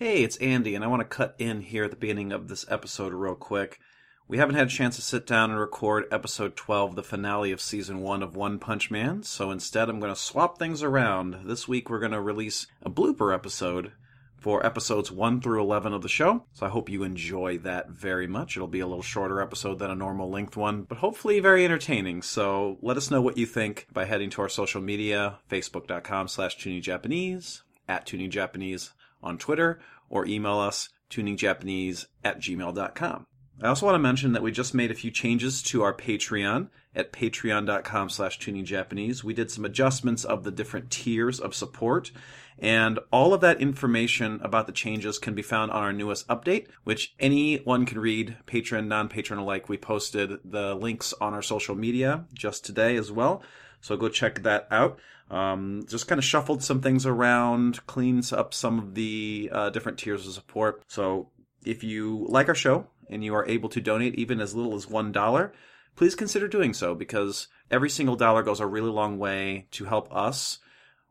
Hey, it's Andy, and I want to cut in here at the beginning of this episode real quick. We haven't had a chance to sit down and record episode 12, the finale of season 1 of One Punch Man, so instead I'm going to swap things around. This week we're going to release a blooper episode for episodes 1 through 11 of the show, so I hope you enjoy that very much. It'll be a little shorter episode than a normal length one, but hopefully very entertaining, so let us know what you think by heading to our social media, facebook.com slash tuningjapanese, at tuningjapanese on Twitter or email us tuningjapanese at gmail.com. I also want to mention that we just made a few changes to our Patreon at patreon.com slash tuningjapanese. We did some adjustments of the different tiers of support, and all of that information about the changes can be found on our newest update, which anyone can read, patron, non-patron alike. We posted the links on our social media just today as well. So go check that out. Um, just kind of shuffled some things around, cleans up some of the uh, different tiers of support. So if you like our show and you are able to donate even as little as $1, please consider doing so because every single dollar goes a really long way to help us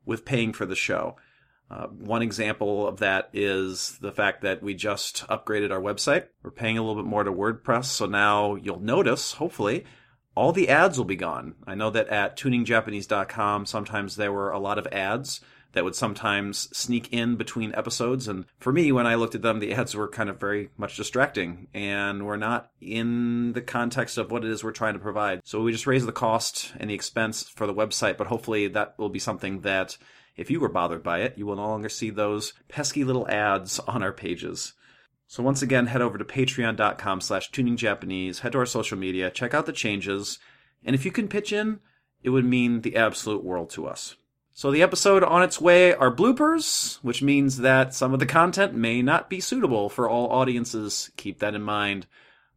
with paying for the show. Uh, one example of that is the fact that we just upgraded our website. We're paying a little bit more to WordPress, so now you'll notice, hopefully, all the ads will be gone. I know that at tuningjapanese.com, sometimes there were a lot of ads that would sometimes sneak in between episodes. And for me, when I looked at them, the ads were kind of very much distracting and were not in the context of what it is we're trying to provide. So we just raised the cost and the expense for the website, but hopefully that will be something that if you were bothered by it, you will no longer see those pesky little ads on our pages. So once again, head over to patreon.com slash tuningjapanese, head to our social media, check out the changes, and if you can pitch in, it would mean the absolute world to us. So the episode on its way are bloopers, which means that some of the content may not be suitable for all audiences. Keep that in mind.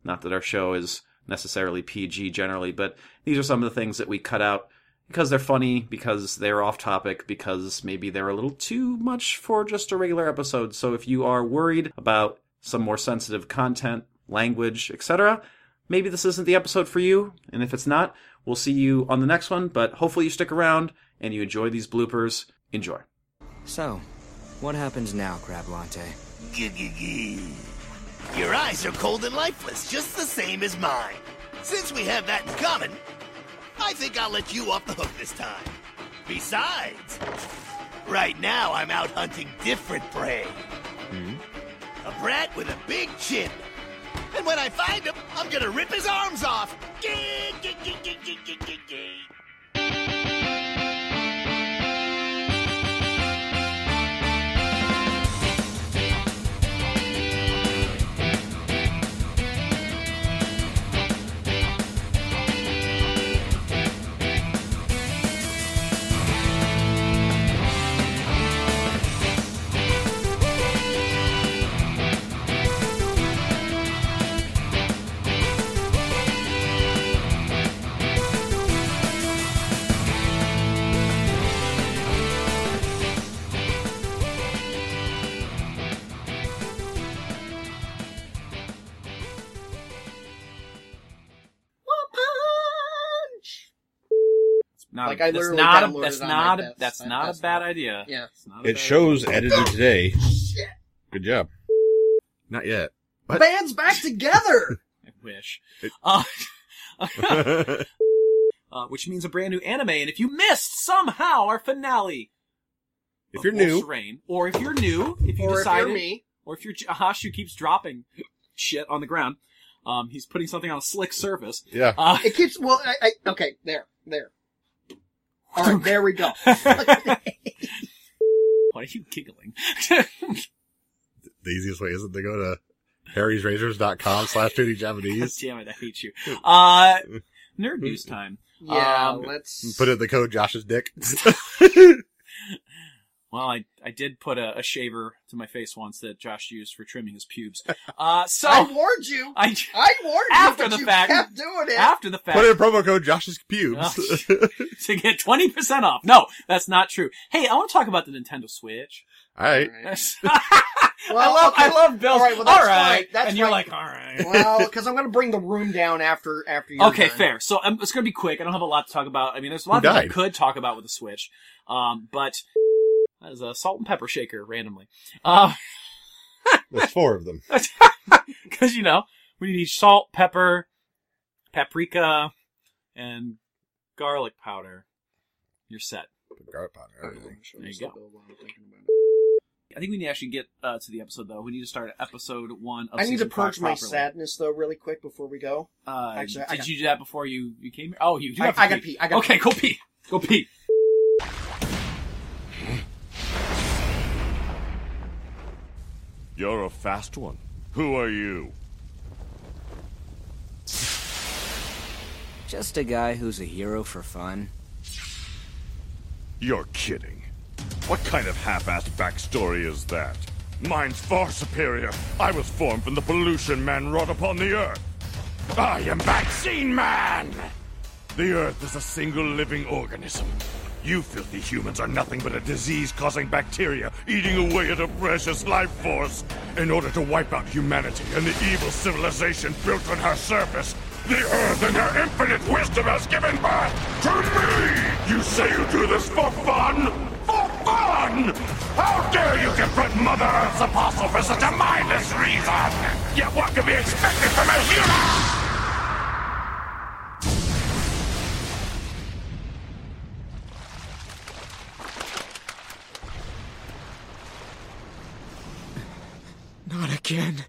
Not that our show is necessarily PG generally, but these are some of the things that we cut out because they're funny, because they're off topic, because maybe they're a little too much for just a regular episode. So if you are worried about some more sensitive content, language, etc., maybe this isn't the episode for you. And if it's not, we'll see you on the next one. But hopefully you stick around and you enjoy these bloopers. Enjoy. So, what happens now, Crablante? Your eyes are cold and lifeless, just the same as mine. Since we have that in common, I think I'll let you off the hook this time. Besides, right now I'm out hunting different prey. Hmm? A brat with a big chin. And when I find him, I'm gonna rip his arms off. Not Like, a, I literally not a, downloaded that's it on not a, desk. that's not a bad not- idea. Yeah. It's not a It bad shows idea. edited today. Good job. Not yet. What? Band's back together. I wish. It- Uh, uh, which means a brand new anime. And if you missed somehow our finale, if you're new, Rain, or if you're new, if you or if decided, you're me, or if you're Josh who keeps dropping shit on the ground, um, he's putting something on a slick surface. yeah. Uh, it keeps. Well, I, I okay. There, there. All right, there we go. why are you giggling? The easiest way isn't to go to harrysrazors.com slash 2D God Japanese. damn it, I hate you. Uh, nerd news time. Yeah, Um, let's Put in the code Josh's dick. Well, I I did put a, a shaver to my face once that Josh used for trimming his pubes. Uh, so I warned you. I I warned After you, After the you fact- kept doing it. after the fact Put in promo code Josh's pubes. to get twenty percent off. No, that's not true. Hey, I want to talk about the Nintendo Switch. Alright. I love I love Bill's. All right, well, that's all right, fine. That's and you're fine. like, all right. well, because I'm going to bring the room down after after you. Okay, fair. So um, it's going to be quick. I don't have a lot to talk about. I mean, there's a lot Who of things I could talk about with the Switch, um, but that is a salt and pepper shaker randomly. Uh, There's four of them. Because, you know, we need salt, pepper, paprika, and garlic powder. You're set. Garlic powder, everything. There you go. I think we need to actually get uh, to the episode, though. We need to start episode one of I need to season five purge my properly. sadness though, really quick before we go. Uh, Actually, I did got- you do that before you, you came here? Oh, you do I- have to I gotta pee. I gotta okay, go pee. Go pee. You're a fast one. Who are you? Just a guy who's a hero for fun. You're kidding. What kind of half-assed backstory is that? Mine's far superior. I was formed from the pollution man wrought upon the Earth. I am Vaccine Man! The Earth is a single living organism. You filthy humans are nothing but a disease-causing bacteria eating away at a precious life force. In order to wipe out humanity and the evil civilization built on her surface, the Earth in her infinite wisdom has given birth to me! You say you do this for fun? For fun! How dare you confront Mother Earth's apostle for such a mindless reason! Yet what can be expected from a human? Not again.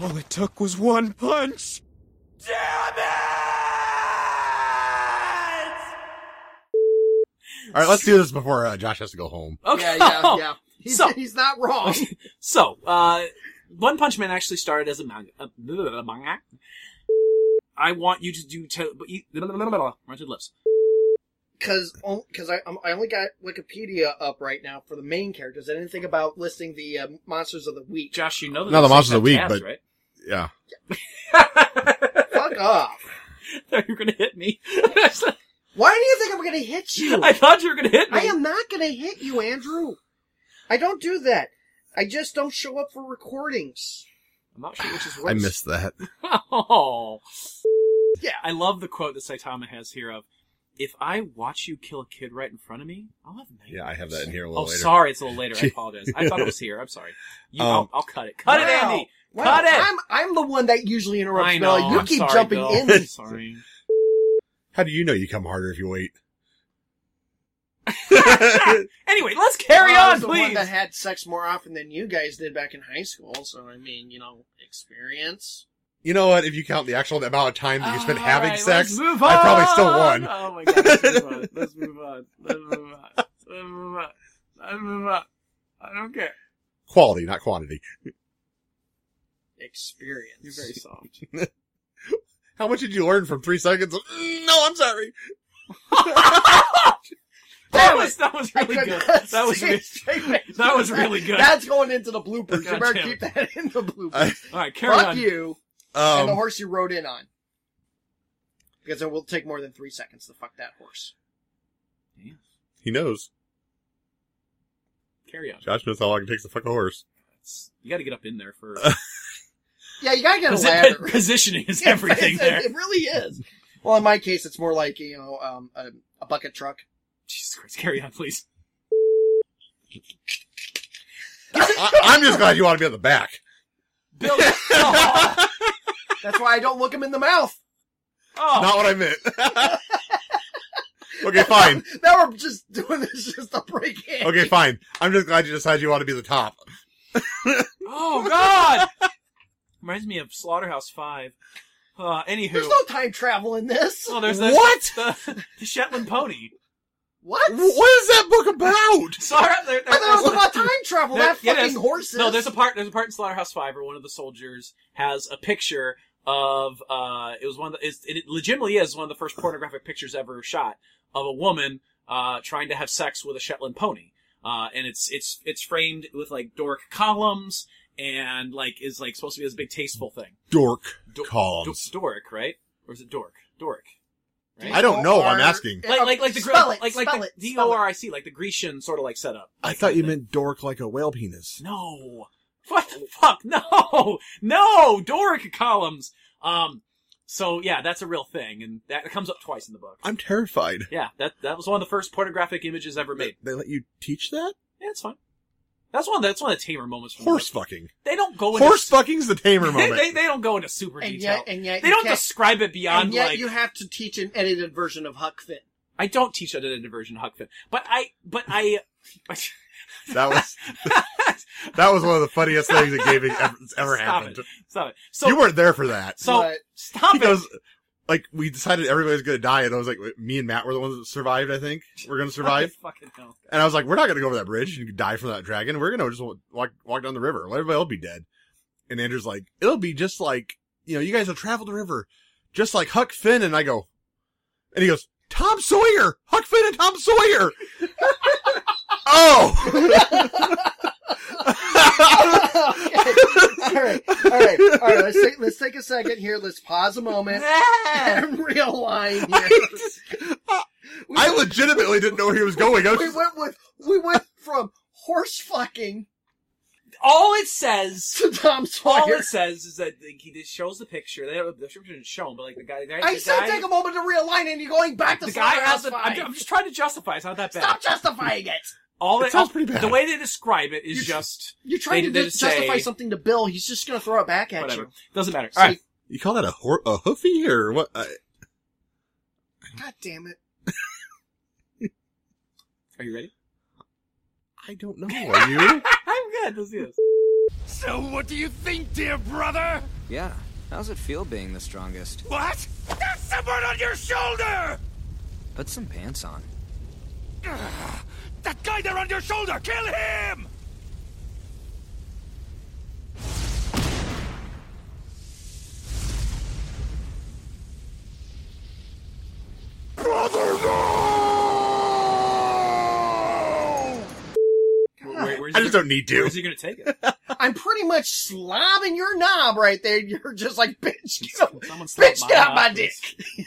All it took was one punch. Damn it! All right, let's do this before uh, Josh has to go home. Okay. Yeah, yeah, yeah. He's, So- he's not wrong. So, uh, One Punch Man actually started as a manga. A manga. I want you to do to, but you, run your lips. Because because I I'm- only got Wikipedia up right now for the main characters. I didn't think about listing the uh, monsters of the week. Josh, you know that Not the monsters of the have week, tabs, Yeah. Fuck off. You're gonna hit me. Why do you think I'm going to hit you? I thought you were gonna hit me. I am not going to hit you, Andrew. I don't do that. I just don't show up for recordings. I'm not sure which is worse. I missed that. Oh. Yeah. I love the quote that Saitama has here of, if I watch you kill a kid right in front of me, I'll have nightmares. Yeah, I have that in here a Oh, little later. sorry, it's a little later. I apologize. I thought it was here. I'm sorry. You, Um, I'll, I'll cut it. Cut it, Andy. Wow. Cut it. I'm I'm the one that usually interrupts I know. Bill. You I'm keep sorry, jumping Bill. in. I'm sorry. How do you know you come harder if you wait? Anyway, let's carry Well, I on, was the one please. that had sex more often than you guys did back in high school. So I mean, you know, experience. You know what? If you count the actual amount of time that you spent All having right, sex, I probably still won. Oh my god, let's move on. Let's move on. Let's move on. Let's move on. Let's move on. I don't care. Quality, not quantity. Experience. You're very soft. How much did you learn from three seconds? of, "Mm, no, I'm sorry. That was that was really good. That was really, it straight face. that was really good. That's going into the bloopers. God you better keep that in the bloopers. I- All right, carry Fuck on. you and the Um, horse you rode in on. Because it will take more than three seconds to fuck that horse. he knows. Carry on. Josh knows how long it takes to fuck a horse. It's- you got to get up in there for Yeah, you gotta get a Posi- ladder. positioning is Yeah, everything it, there. It really is. Well, in my case, it's more like you know um, a, a bucket truck. Jesus Christ, carry on, please. I, I'm just glad you want to be at the back. Bill. That's why I don't look him in the mouth. oh. Not what I meant. okay, fine. Now we're just doing this just to break in. Okay, fine. I'm just glad you decided you want to be the top. Oh God! Reminds me of Slaughterhouse Five. Uh, anywho, There's no time travel in this. oh, there's the, What? the, the Shetland pony. What? What is that book about? Sorry, there, there, I thought it was about time travel, there- not yeah, fucking there's- horses. No, there's a part. There's a part in Slaughterhouse Five where one of the soldiers has a picture of. Uh, it was one. Of the, it legitimately is one of the first pornographic pictures ever shot of a woman uh, trying to have sex with a Shetland pony. Uh, and it's it's it's framed with like Doric columns and like is like supposed to be this big tasteful thing. Dork Do- columns. Do- Doric, right? Or is it Dork? Doric. Right? I don't know. I'm asking. like like like the Gre- spell it, like like spell the it, D spell O it. R I C like the Grecian sort of like setup. I Like thought you thing. meant dork like a whale penis. No. What the fuck? No! No! Doric columns! Um, so yeah, that's a real thing, and that comes up twice in the book. I'm terrified. Yeah, that, that was one of the first pornographic images ever made. They let you teach that? Yeah, it's fine. That's one. Of the, that's one of the tamer moments. From Horse the, fucking. They don't go into Horse fucking's the tamer moment. they, they don't go into super And detail. yet, and yet they don't describe it beyond and yet like you have to teach an edited version of Huck Finn. I don't teach an edited version of Huck Finn, but I but I. That was that was one of the funniest things that gaming ever, ever Stop happened. it. Stop it. So you weren't there for that. So But- stop he it. goes like we decided everybody was going to die, and I was like, me and Matt were the ones that survived. I think we're going to survive. Fucking hell. And I was like, we're not going to go over that bridge and die from that dragon. We're going to just walk walk down the river. Let everybody else be dead. And Andrew's like, it'll be just like you know, you guys will travel the river, just like Huck Finn. And I go, and he goes, Tom Sawyer, Huck Finn and Tom Sawyer. oh. okay. All right, all right, all right. Let's take let's take a second here. Let's pause a moment and realign here. We I went- legitimately didn't know where he was going. Was we just- went with we went from horse fucking All it says. to Tom All it says is that like, he just shows the picture. They don't, the description is shown, but like the guy, the guy I the said guy, take a moment to realign, and you're going back to the guy has. Slaughterhouse A, I'm, I'm just trying to justify. It's not that bad. Stop justifying it. All It it, sounds pretty bad. The way they describe it is You- just You're trying They- to they just justify say- something to Bill. He's just going to throw it back at whatever. you. Doesn't matter. See, All right. you call that a hor- a hoofy or what? I, God damn it. Are you ready? I don't know. Are you? I'm good. Let's do this. So what do you think, dear brother? Yeah. How's it feel being the strongest? What? There's someone on your shoulder! Put some pants on. That guy there on your shoulder! Kill him! Brother, no! Where, I just gonna, don't need to. Where's he gonna take it? I'm pretty much slobbing your knob right there. You're just like, bitch, get, off- Someone slap bitch, get out my knob, dick.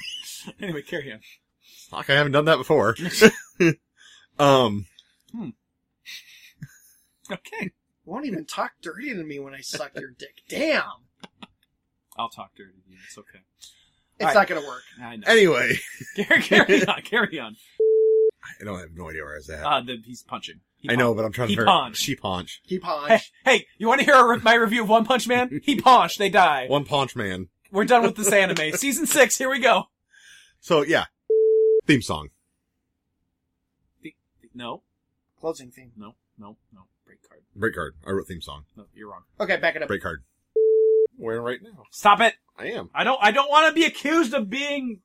anyway, carry on. Fuck, I haven't done that before. um, Okay. Won't even talk dirty to me when I suck your dick. Damn. I'll talk dirty to you. It's okay. It's All right. not going to work. I know. anyway, carry, carry on. Carry on. I don't have no idea where I was at. Uh, the, he's punching. He I know, but I'm trying to He figure punched. She punch. Keep on. Hey, hey, you want to hear a re- my review of One Punch Man? He punched. They die. One punch man. We're done with this anime. Season six. Here we go. So yeah, theme song. No, Closing theme. no, no, no. Break card. Break card. I wrote theme song. No, you're wrong. Okay, back it up. Break card. Where right now? Stop it. I am. I don't. I don't want to be accused of being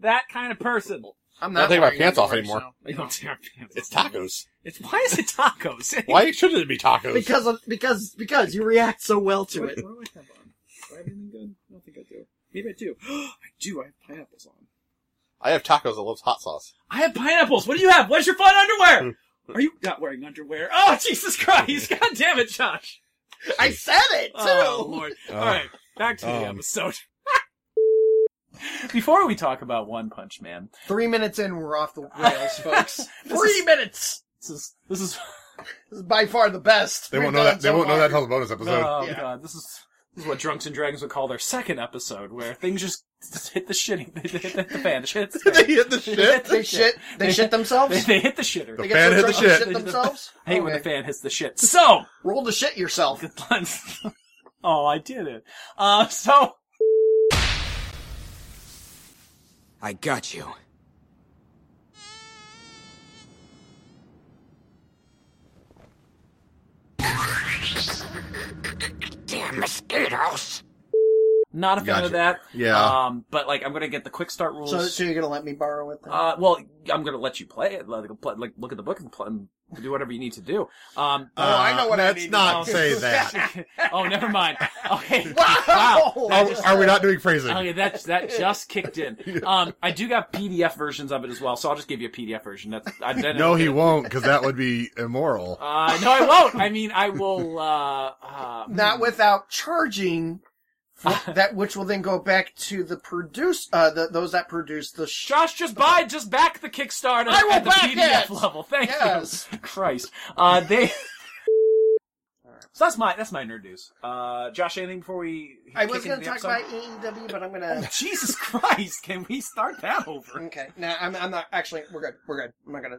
that kind of person. I'm Not not taking my wearing pants off underwear, anymore. I don't tear pants. It's tacos. It's why is it tacos? Why shouldn't it be tacos? Because of, because, because you react so well to What, it. what do I have on? Do I have anything good? I don't think I do. Maybe I do. I do. I have pineapples on. I have tacos that loves hot sauce. I have pineapples. What do you have? What's your fun underwear? Are you not wearing underwear? Oh, Jesus Christ! God damn it, Josh! I said it too. Oh Lord! All right, back to the Um. episode. Before we talk about One Punch Man, Three minutes in, we're off the rails, folks. Three minutes. this is this is This is by far the best. They we've won't know done that. They so won't know far. that until the bonus episode. oh Yeah. god, this is this is what Drunks and Dragons would call their second episode, where things just, just hit the shitting, they hit the fan, the shit hits the fan. they hit the shit. They shit. They shit They, themselves. they hit the shitter. The They fan so hit the drunk they shit. Shit themselves. I hate when the fan hits the shit. So, Roll the shit yourself. oh, I did it. Uh, so I got you. Damn mosquitoes! not a fan Gotcha. of that. Yeah. Um, but like I'm gonna get the quick start rules. So, so you're gonna let me borrow it? Then? Uh, well, I'm gonna let you play it. Like, play, like look at the book and, play, and do whatever you need to do. Um, Oh, I know what I let's need to not do. say that. oh, never mind. Okay. Wow. That Are, just- are we not doing phrasing? Okay, that that just kicked in. Um, I do have PDF versions of it as well, so I'll just give you a PDF version. That's I, then no, he won't, because that would be immoral. Uh, no, I won't. I mean, I will. Uh, uh, Not without charging. That which will then go back to the produce, uh, the, those that produce the sh- Josh, just buy, just back the Kickstarter I will at the back PDF it! level. Thank Yes. you, Christ. Uh, they. So that's my that's my nerd news. Uh, Josh, anything before we? I was kick going into to the talk episode? about AEW, but I'm going to. Jesus Christ! Can we start that over? Okay, no, I'm, I'm not. Actually, we're good. We're good. I'm not going to.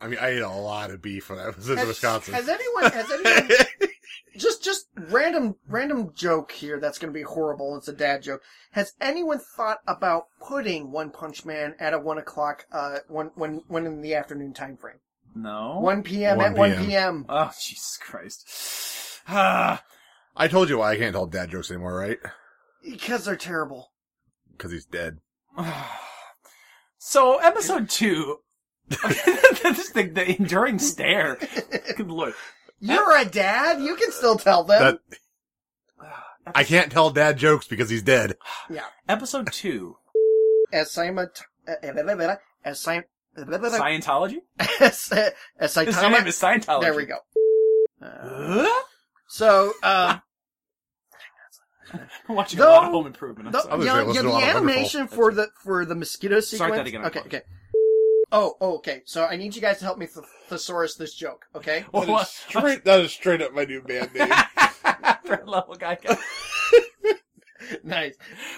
I mean, I ate a lot of beef when I was in Has- Wisconsin. Has anyone? Has anyone? just, just random, random joke here. That's going to be horrible. It's a dad joke. Has anyone thought about putting One Punch Man at a one o'clock, uh, one, one, one in the afternoon time frame? No. One p.m. 1 at one p.m.. p.m. Oh Jesus Christ. Ah. I told you why I can't tell dad jokes anymore, right? Because they're terrible. Because he's dead. so episode two. this the, the enduring stare. Good lord. You're a dad. You can still tell them. That I can't tell dad jokes because he's dead. yeah. Episode two. As Simon, eh, eh, eh, as Simon, Scientology. as, as His name Saitama. is Scientology. There we go. Uh, huh? So, uh, I'm watching Though- a lot of Home Improvement. I'm the, sorry. was yeah, gonna say, yeah, to a the lot of Wonderful. animation for the for the mosquito sequence. Start that again, I Okay, apologize. okay. Oh, oh, okay. So I need you guys to help me th- thesaurus this joke. Okay. Well, what? Straight, that is straight up my new band name. Third level guy. nice.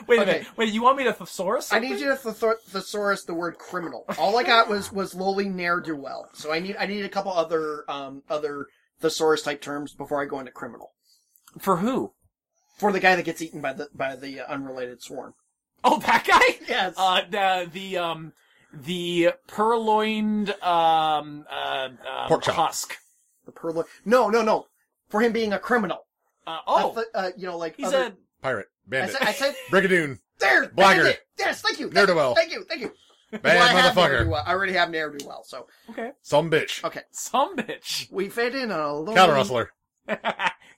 Wait a Okay. minute. Wait, you want me to thesaurus? I need you to thes- thesaurus the word criminal. All I got was was lowly ne'er do well. So I need I need a couple other um other thesaurus type terms before I go into criminal For who? for the guy that gets eaten by the by the uh, unrelated swarm. Oh, that guy. Yes. Uh, the the um the purloined um uh, um, Pork chop. husk. The pearl. No, no, no. For him being a criminal. Uh, I oh, th- uh, you know, like he's other- a Pirate. I Bandit. said, I said, Brigadoon. there, Blackguard. that's it. Yes, thank you. Ne'er-do-well. Thank you, thank you. Bad Well, I have motherfucker. ne'er-do-well. I already have ne'er do well. So okay. Some bitch. okay, Some bitch. we fit in a little. Cattle rustler.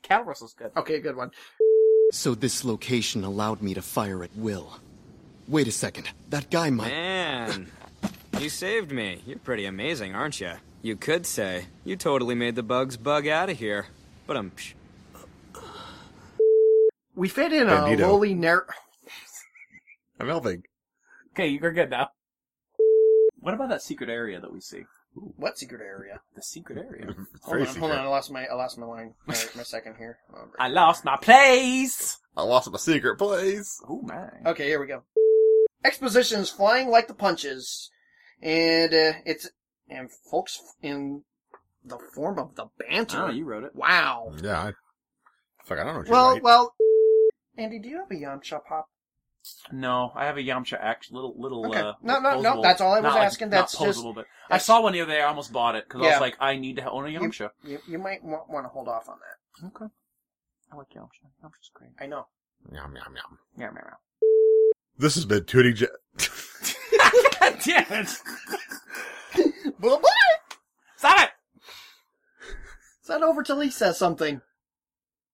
Cattle Russell's good. Okay, good one. So this location allowed me to fire at will. Wait a second. That guy might. Man, you saved me. You're pretty amazing, aren't you? You could say you totally made the bugs bug out of here. But I'm. Psh, We fit in Bandito. a lowly ne'er. I'm helping. Okay, you're good now. What about that secret area that we see? What secret area? The secret area. Hold on, secret. hold on. I lost my I lost my line. My, my second here. Oh, I lost my place. I lost my secret place. Oh my. Okay, here we go. Exposition is flying like the punches, and uh, it's and folks in the form of the banter. Oh, you wrote it. Wow. Yeah. I, fuck, I don't know what Well, you're well. Andy, do you have a Yamcha pop? No, I have a Yamcha act little little. Okay. Uh, No, no, no, that's all I was not like- asking. not That's just- posable, but I saw one the other day. I almost bought it because I was like, I need to own a Yamcha. You, you might want, want to hold off on that. Okay. I like Yamcha. Yamcha's great. I know. Yum, yum, yum. Yeah, meow, meow. This has been Tooting J- God damn it! Bye bye. Stop it! Send over till he says something.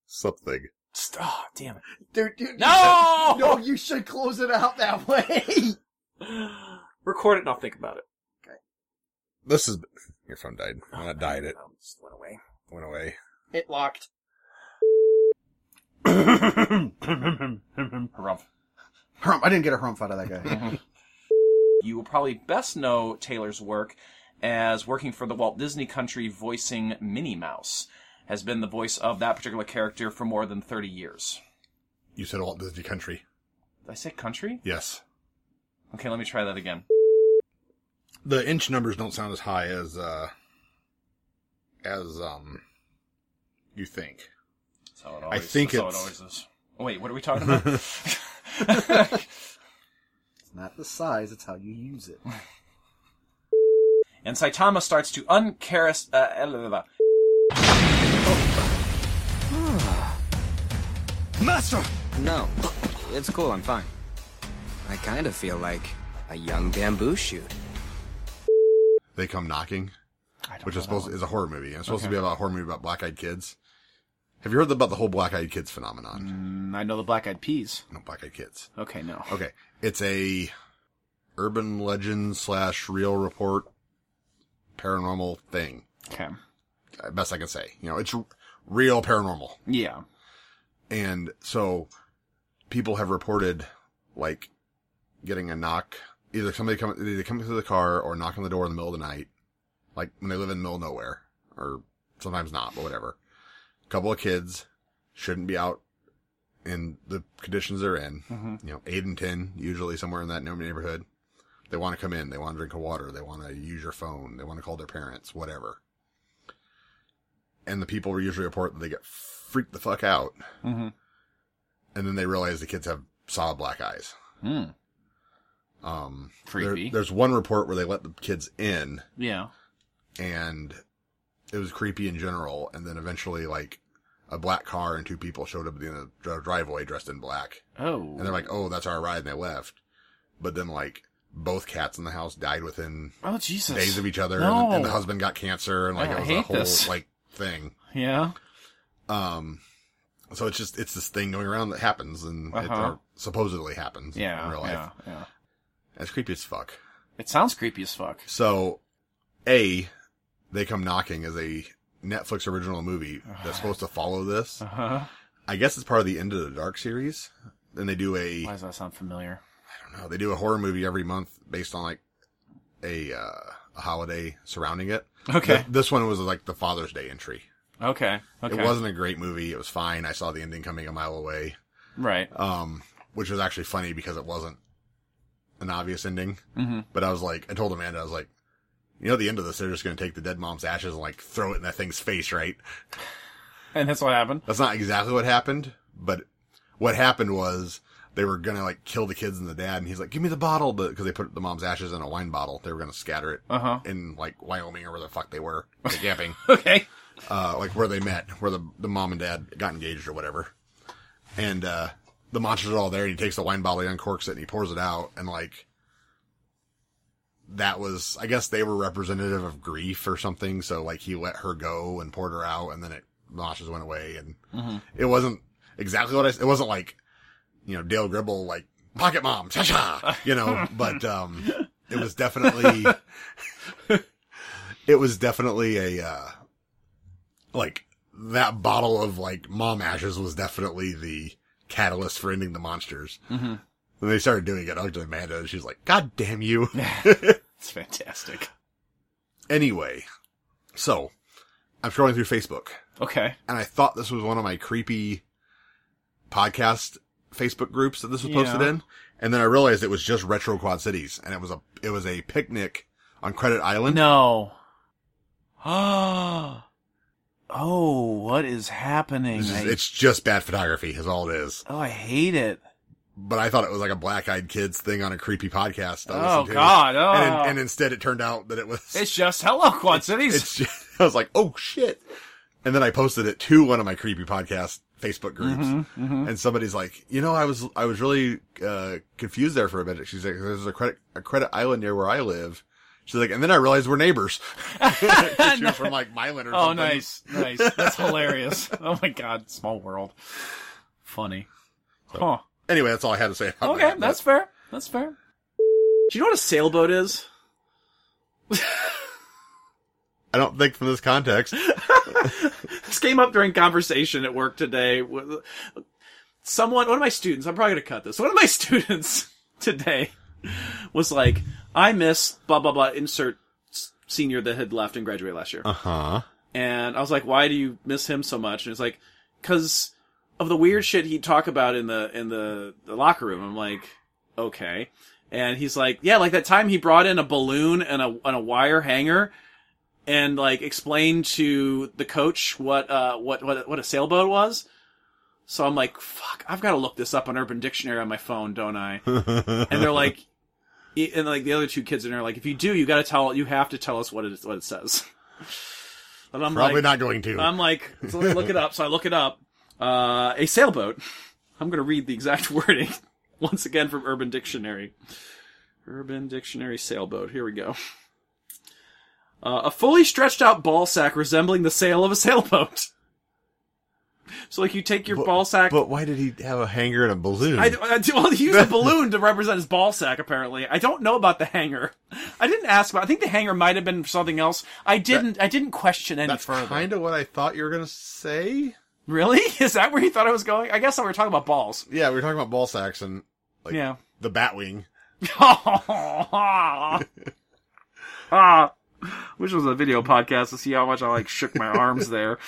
something. St- Oh, damn it! Dude, dude, No! no, you should close it out that way. Record it and I'll think about it. Okay. This is your phone died. Well, not died. It Um, just went away. went away. it locked. Harumph. Hump. I didn't get a hump out of that guy. You will probably best know Taylor's work as working for the Walt Disney Country voicing Minnie Mouse. Has been the voice of that particular character for more than 30 years. You said Walt Disney Country. Did I say country? Yes. Okay, let me try that again. The inch numbers don't sound as high as uh as um you think. So it I think it's- it always is. Oh, wait, what are we talking about? It's not the size, it's how you use it. and Saitama starts to uncharis- uh, Master! No, it's cool, I'm fine. I kind of feel like a young bamboo shoot. They come knocking, which is supposed is a horror movie. It's supposed to be about a horror movie about black eyed kids. Have you heard about the whole black eyed kids phenomenon? Mm, I know the black eyed peas. No, black eyed kids. Okay, no. Okay, it's a urban legend slash real report paranormal thing. Okay. uh, Best I can say. You know, it's real paranormal. Yeah. And so people have reported like getting a knock, either somebody come, either come through the car or knock on the door in the middle of the night, like when they live in the middle of nowhere or sometimes not, but whatever. couple of kids shouldn't be out in the conditions they're in, you know, eight and 10, usually somewhere in that neighborhood. They want to come in. They want to drink a water. They want to use your phone. They want to call their parents, whatever. And the people usually report that they get freaked the fuck out. Mm-hmm. And then they realize the kids have solid black eyes. Hmm. Um, Creepy. there- there's one report where they let the kids in Yeah. and it was creepy in general. And then eventually, like, a black car and two people showed up at the end of the driveway dressed in black. Oh. And they're like, oh, that's our ride. And they left. But then, like, both cats in the house died within Oh Jesus. days of each other. No. And, and the husband got cancer. And, like, I it was a whole, this. like, thing. Yeah. Um, so it's just, it's this thing going around that happens and Uh-huh. or supposedly happens Yeah. in real life. Yeah. Yeah. It's creepy as fuck. It sounds creepy as fuck. So, A, they come knocking as a Netflix original movie that's supposed to follow this. Uh huh. I guess it's part of the Into the Dark series. Then they do a, Why does that sound familiar? I don't know, they do a horror movie every month based on like a, uh, a holiday surrounding it. Okay. Th- this one was like the Father's Day entry. Okay. Okay. It wasn't a great movie. It was fine. I saw the ending coming a mile away. right. Um, which was actually funny because it wasn't an obvious ending. Mm-hmm. But I was like, I told Amanda, I was like, you know, the end of this, they're just going to take the dead mom's ashes and like throw it in that thing's face, right? And that's what happened. That's not exactly what happened, but what happened was they were going to like kill the kids and the dad. And he's like, give me the bottle because they put the mom's ashes in a wine bottle. They were going to scatter it Uh huh. in like Wyoming or where the fuck they were like, camping, Okay. uh, like where they met, where the, the mom and dad got engaged or whatever. And, uh, the monsters are all there and he takes the wine bottle, he uncorks it and he pours it out and like, that was, I guess they were representative of grief or something. So like he let her go and poured her out and then it, monsters went away and it wasn't exactly what I, it wasn't like, you know, Dale Gribble, like pocket mom, cha cha, you know, but, um, it was definitely, it was definitely a, uh, like that bottle of like mom ashes was definitely the catalyst for ending the monsters. Mm-hmm. When they started doing it, I looked at Amanda and she's like, God damn you. It's fantastic. anyway, so I'm scrolling through Facebook Okay. and I thought this was one of my creepy podcast Facebook groups that this was posted Yeah. in. And then I realized it was just Retro Quad Cities and it was a, it was a picnic on Credit Island. No. Oh. Oh, what is happening? It's, I- it's just bad photography is all it is. oh, I hate it. But I thought it was like a black eyed kids thing on a creepy podcast. I Oh. God, oh. and instead it turned out that it was, It's just hello, Quad Cities. it's just, I was like, oh shit. And then I posted it to one of my creepy podcast Facebook groups. Mm-hmm, And somebody's like, you know, I was, I was really, uh, confused there for a minute. She's like, there's a credit, a credit island near where I live. She's like, and then I realized we're neighbors. she was from like Milan or oh, something. nice, nice. That's hilarious. Oh my god, small world. Funny. Huh. Anyway, that's all I had to say about Okay, that. that's fair. That's fair. Do you know what a sailboat is? I don't think from this context. This came up during conversation at work today. with- Someone, one of my students, I'm probably going to cut this. One of my students today was like, I miss blah, blah, blah, insert senior that had left and graduated last year. Uh huh. And I was like, why do you miss him so much? And it's like, cause of the weird shit he'd talk about in the, in the, the locker room. I'm like, okay. And he's like, yeah, like that time he brought in a balloon and a, and a wire hanger and like explained to the coach what, uh, what, what, what a sailboat was. So I'm like, fuck, I've got to look this up on Urban Dictionary on my phone, don't I? and they're like, and like the other two kids in there are like, if you do, you got to tell, you have to tell us what it what it says. But I'm Probably like, not going to. I'm like, so look it up. So I look it up. Uh, a sailboat. I'm going to read the exact wording once again from Urban Dictionary. Urban Dictionary sailboat. Here we go. Uh, a fully stretched out ball sack resembling the sail of a sailboat. So like you take your ball sack. But why did he have a hanger and a balloon? I, I, well, he used a balloon to represent his ball sack. Apparently, I don't know about the hanger. I didn't ask about. I think the hanger might have been something else. I didn't. I didn't question any That's further. kind of what I thought you were going to say. Really? Is that where you thought I was going? I guess we were talking about balls. Yeah, we were talking about ball sacks and like Yeah. the Batwing. ah, which was a video podcast to see how much I like shook my arms there,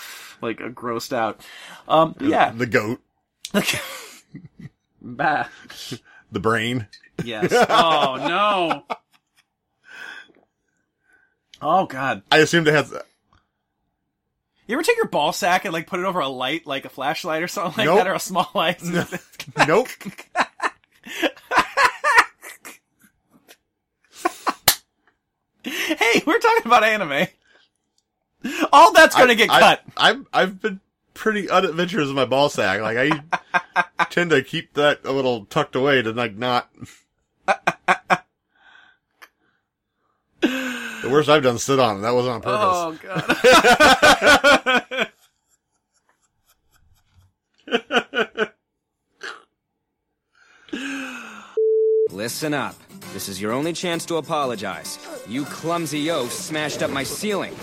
like uh, grossed out. Um, yeah. The goat. bah. The brain. Yes. Oh no. Oh God. I assumed it has. You ever take your ball sack and like put it over a light, like a flashlight or something like Nope. that, or a small light? nope. hey, we're talking about anime. All that's gonna I- get I- cut. I've I've been pretty unadventurous with my ball sack. Like I tend to keep that a little tucked away to like not. The worst I've done is sit on it. That wasn't on purpose. Oh god. Listen up. This is your only chance to apologize. You clumsy yo smashed up my ceiling.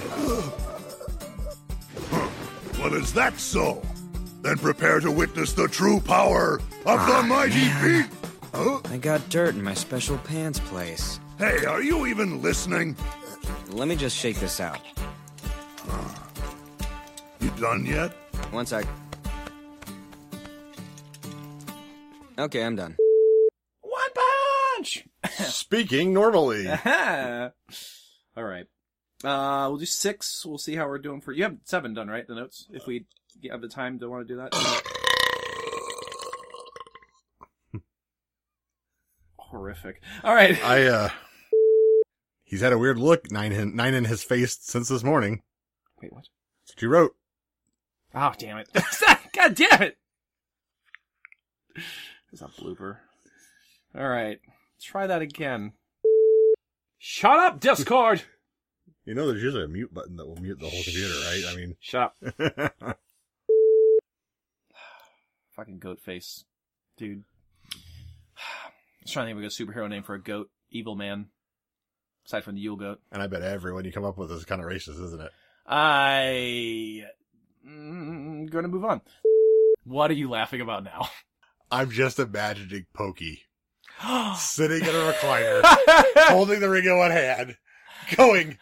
Well, is that so? Then prepare to witness the true power of the ah, mighty beat. Huh? I got dirt in my special pants place. Hey, are you even listening? Let me just shake this out. You done yet? One sec. Okay, I'm done. One punch. Speaking normally. All right. Uh, we'll do six. We'll see how we're doing for. You have seven done, right? The notes. If we have the time to want to do that. Horrific. All right. I uh, he's had a weird look nine in, nine in his face since this morning. Wait, what? That's what you wrote. Oh, damn it. God damn it. It's a blooper. All right. Let's try that again. Shut up, Discord. You know, there's usually a mute button that will mute the whole computer, right? I mean, Shut up. Fucking goat face. Dude. I was trying to think of a good superhero name for a goat. Evil man. Aside from the Yule goat. and I bet everyone you come up with is kind of racist, isn't it? I. Mm, gonna move on. What are you laughing about now? I'm just imagining Pokey sitting in a recliner, holding the ring in one hand, going,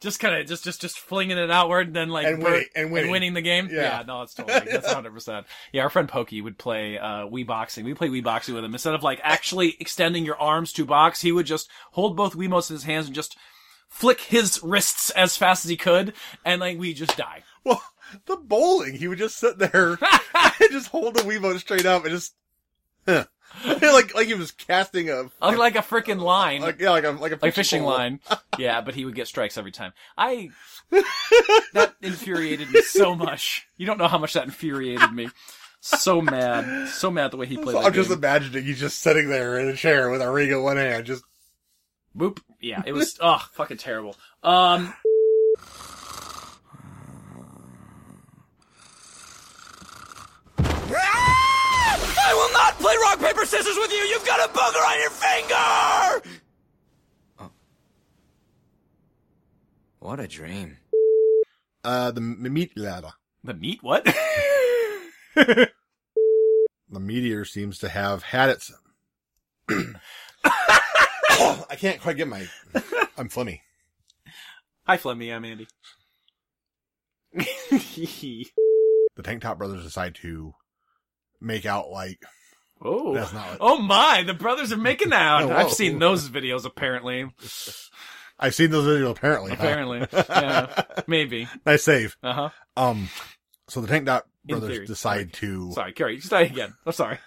just kind of just just just flinging it outward and then like And winning- and winning. the game. Yeah. no, it's totally that's hundred percent. Yeah, our friend Pokey would play uh Wii boxing. We play Wii boxing with him instead of like actually extending your arms to box. He would just hold both Wiimotes in his hands and just flick his wrists as fast as he could, and like we just die. well, the bowling, he would just sit there and just hold the Wiimote straight up and just, huh. like, like he was casting a, Like, like a freaking line. like, yeah, like a, like a like fishing line. Yeah, but he would get strikes every time. I that infuriated me so much. You don't know how much that infuriated me. So mad, so mad the way he played. I'm just game. imagining he's just sitting there in a chair with a ring in one hand, just, Boop. Yeah, it was oh fucking terrible. Um. I will not play rock, paper, scissors with you! You've got a booger on your finger! Oh. What a dream. uh, the m- meat ladder. The meat? What? The meteor seems to have had its. I can't quite get my. I'm funny. Hi, Flemmy. I'm Andy. The Tank Top Brothers decide to make out like oh, That's not what- oh my! The brothers are making out. Oh, I've seen those videos. Apparently, I've seen those videos apparently. huh? apparently, yeah, maybe. nice save. Uh huh. Um, so the Tank Dot Brothers theory. decide to. Sorry, Carrie, you start again. I'm sorry.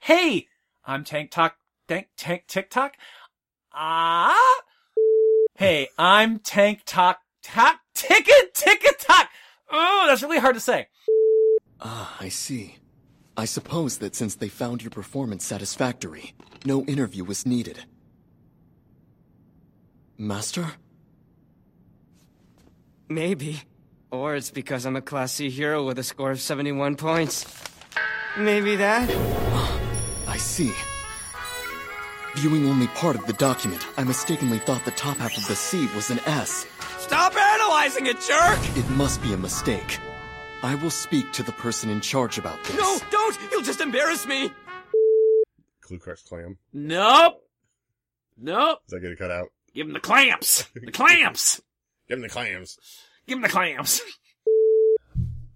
Hey, I'm Tank Talk. Tank Tank TikTok. Ah. Hey, I'm Tank Talk. Talk Ticket Ticket Talk. Oh, that's really hard to say. Ah, I see. I suppose that since they found your performance satisfactory, no interview was needed. Master? Maybe. Or it's because I'm a Class C hero with a score of 71 points. Maybe that? I see. Viewing only part of the document, I mistakenly thought the top half of the C was an S. Stop analyzing it, jerk! It must be a mistake. I will speak to the person in charge about this. No, don't! You'll just embarrass me! Ku Klux Klan. Nope. Nope. Is that getting cut out? Give him the clamps. The clamps. Give him the clams. Give him the clamps.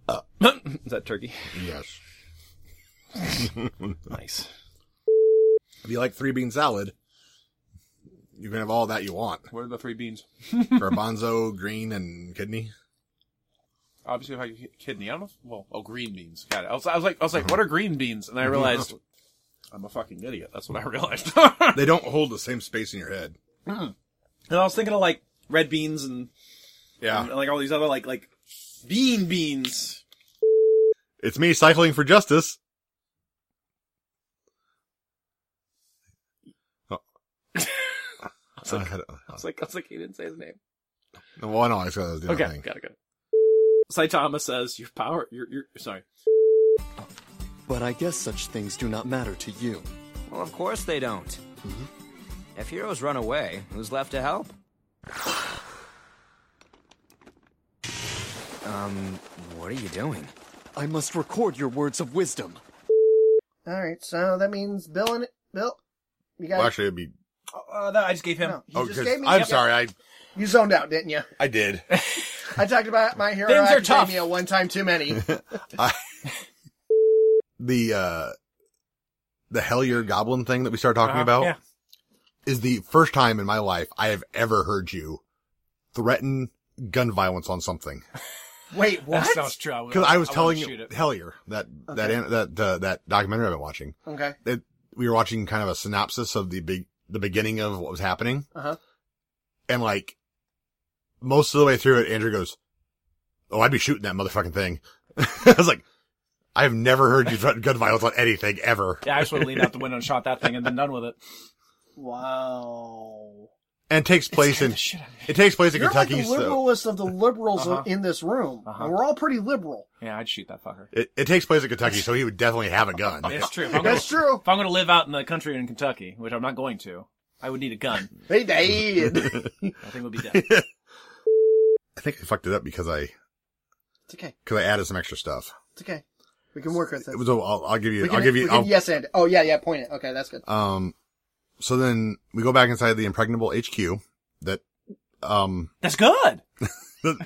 Uh, is that turkey? Yes. Nice. If you like three bean salad, You can have all that you want. What are the three beans? Garbanzo, green, and kidney. Obviously, if I get kidney, I don't know. If, well, oh, green beans. Got it. I was, I was like, I was like, what are green beans? And I realized I'm a fucking idiot. That's what I realized. They don't hold the same space in your head. and I was thinking of like red beans and, Yeah. and like all these other like like bean beans. It's me cycling for justice. Oh. I was like, Uh, I was like, I was like, he didn't say his name. well, I know. I said that was the Okay, thing. got it, got it. Saitama says, "Your power, your, your, sorry." But I guess such things do not matter to you. Well, of course they don't. If heroes run away, who's left to help? um, what are you doing? I must record your words of wisdom. All right, so that means Bill and Bill. You got Well, actually, it'd be. Uh, that I just gave him. No, you Oh, just 'cause gave me. I'm yep. sorry. I You zoned out, didn't you? I did. I talked about my hero Things are tough. academia one time too many. I, the uh the Hellier Goblin thing that we started talking Uh-huh, about yeah. is the first time in my life I have ever heard you threaten gun violence on something. Wait, what? That sounds true. Because I was wanna telling shoot it. Hellier that that Okay. an- that uh, that documentary I've been watching. Okay. That we were watching kind of a synopsis of the big the beginning of what was happening, Uh huh. and like most of the way through it, Andrew goes, "Oh, I'd be shooting that motherfucking thing." I was like, "I have never heard you threaten gun violence on anything ever." Yeah, I just would have leaned out the window and shot that thing and been done with it. Wow. And it takes place in the shit out of me. it takes place in You're like Kentucky. the so liberalist of the liberals Uh-huh. in this room. Uh-huh. And we're all pretty liberal. Yeah, I'd shoot that fucker. it, it takes place in Kentucky, so he would definitely have a gun. It's true. If gonna, That's true. if I'm going to live out in the country in Kentucky, which I'm not going to, I would need a gun. They did. I think would be dead. I think I fucked it up because I it's okay. because I added some extra stuff. It's okay. We can work with it. It was. I'll, I'll give you. can, I'll give you. can I'll, yes and. Oh yeah, yeah. Point it. Okay, that's good. Um. So then we go back inside the impregnable HQ. That. Um. That's good. no. no,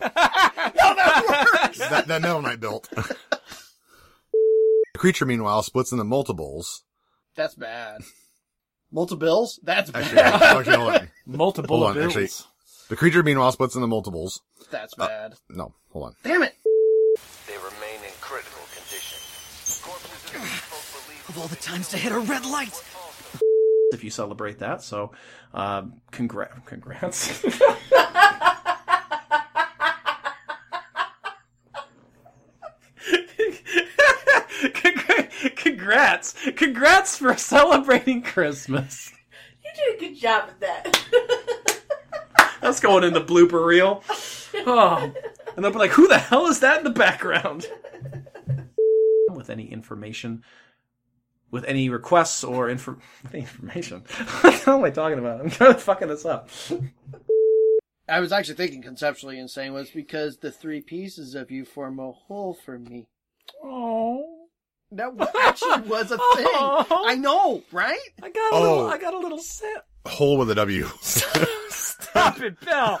that works. that, that Metal Knight built. the creature, meanwhile, splits into multiples. That's bad. Multiple bills? That's Actually, bad. actually, hold on. Multiple Hold on, bills. actually. The creature, meanwhile, splits into multiples. That's Uh, bad. No, hold on. Damn it. They remain in critical condition. Of folk believed Of all the times to hit a red light! if you celebrate that. So, uh, congra- congrats. Congrats. Congrats for celebrating Christmas. You did a good job at that. That's going in the blooper reel. Oh. And they'll be like, who the hell is that in the background? With any information, with any requests or infor- with any information. what am I talking about? I'm kind of fucking this up. I was actually thinking conceptually and saying was because the three pieces of you form a whole for me. Oh. That actually was a thing. I know, right? I got a Oh. little, I got a little sip. Hole with a W. Stop it, Bill.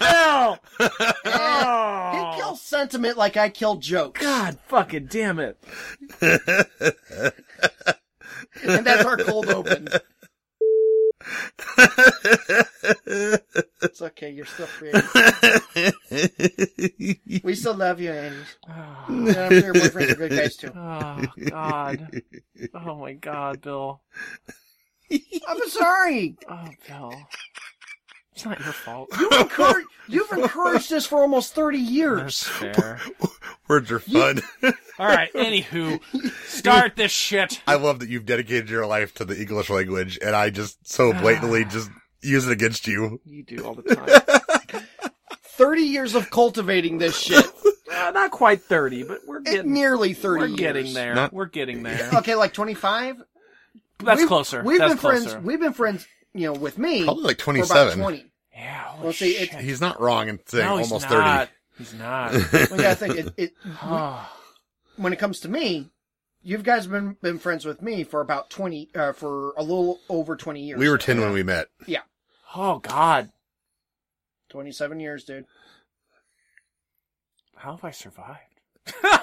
Bill. He oh. kills sentiment like I kill jokes. God fucking damn it. And that's our cold open. It's okay, you're still free. We still love you, Andy. Ah. And I'm sure your boyfriends are good guys too. Oh God. Oh my God, Bill. I'm sorry. Oh, Bill. It's not your fault. You've encouraged, you've encouraged this for almost 30 That's years. fair. Words are fun. All right. Anywho, start this shit. I love that you've dedicated your life to the English language, and I just so blatantly just use it against you. You do all the time. 30 years of cultivating this shit. Uh, not quite thirty, but we're It, getting nearly 30 we're years. getting there. Not- we're getting there. Okay, like 25? That's We've- closer. We've That's been closer. friends. We've been friends, you know, with me. Probably like for about 27. 20. Yeah. Holy Well, see, it- He's not wrong in saying no, he's almost not. He's not. We gotta think. It, it, oh, when it comes to me, you guys have been been friends with me for about 20, uh, for a little over 20 years. We were 10 when we met. Yeah. Oh God. 27 years, dude. How have I survived?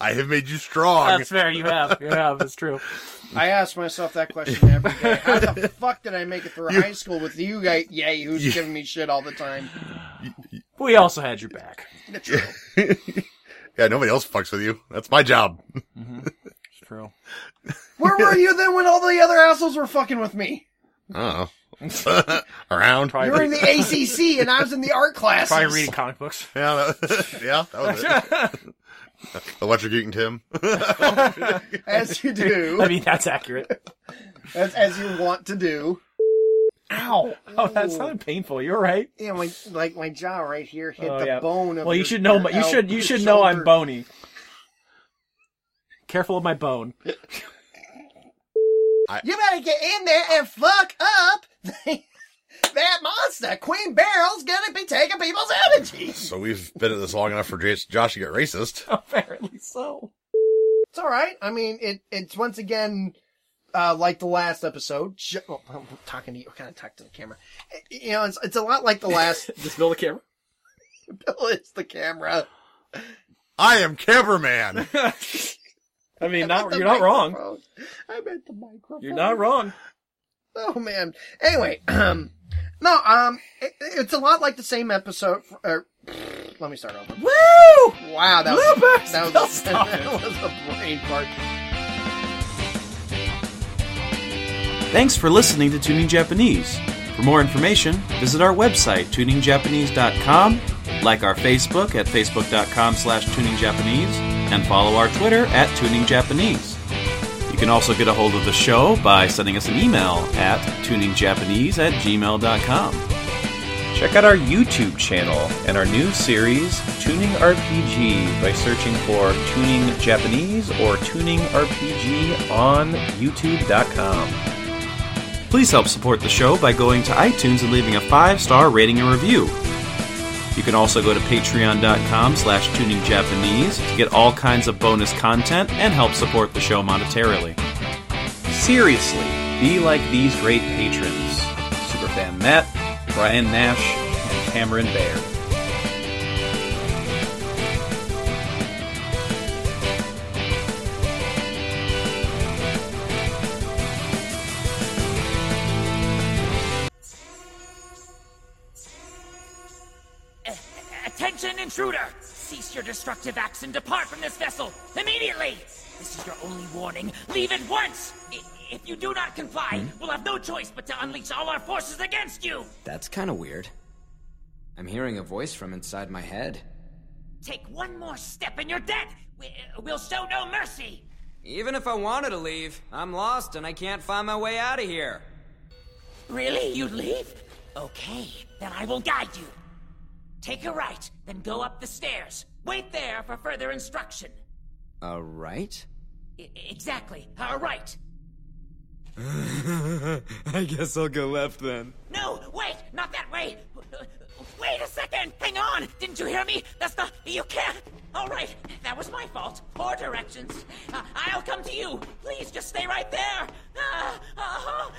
I have made you strong. That's fair. You have. You have. It's true. I ask myself that question every day. How the fuck did I make it through high school with you guys? Yay, who's You- giving me shit all the time? We also had your back. True. yeah, nobody else fucks with you. That's my job. Mm-hmm. It's true. Where were you then when all the other assholes were fucking with me? I don't know. Around. You were in the ACC and I was in the art classes. Probably reading comic books. Yeah, that, yeah, that was it. Electrocuting Tim. As you do. I mean, that's accurate. As, as you want to do. Ow. Oh, that sounded painful. You're right. Yeah, my like my jaw right here hit Oh, the yeah. bone of Well, you your- should know. your my- You elbow- should. You your should know I'm shoulder. bony. Careful of my bone. You better get in there and fuck up that monster. Queen Barrel's gonna be taking people's energy. So we've been at this long enough for Josh to get racist. Apparently so. It's all right. I mean, it it's once again uh, like the last episode. Sh- oh, I'm talking to you. Kind of talk to the camera. You know, it's it's a lot like the last. Just Bill the camera. Bill is the camera. I am cameraman. I mean, not you're not wrong. I meant the microphone. You're not wrong. Oh man. Anyway, um, no, um, it, it's a lot like the same episode. Or, let me start over. Woo! Wow, that was that was, Don't that was a brain fart. Thanks for listening to Tuning Japanese. For more information, visit our website, tuningjapanese.com, like our Facebook at facebook.com slash tuningjapanese, and follow our Twitter at tuningjapanese. You can also get a hold of the show by sending us an email at tuningjapanese at gmail.com. Check out our YouTube channel and our new series, Tuning RPG, by searching for Tuning Japanese or Tuning RPG on YouTube.com. Please help support the show by going to iTunes and leaving a five-star rating and review. You can also go to patreon.com slash tuningjapanese to get all kinds of bonus content and help support the show monetarily. Seriously, be like these great patrons. Superfan Matt, Brian Nash, and Cameron Baird. Destructive acts and depart from this vessel immediately! This is your only warning. Leave at once! I- If you do not comply, hmm? we'll have no choice but to unleash all our forces against you! That's kind of weird. I'm hearing a voice from inside my head. Take one more step and you're dead! We- We'll show no mercy! Even if I wanted to leave, I'm lost and I can't find my way out of here. Really? You'd leave? Okay, then I will guide you. Take a right, then go up the stairs. Wait there for further instruction. A right? I- exactly, a right. I guess I'll go left then. No, wait, not that way. Wait a second. Hang on. Didn't you hear me? That's not. You can't. All right, that was my fault. Poor directions. Uh, I'll come to you. Please, just stay right there. Uh, uh,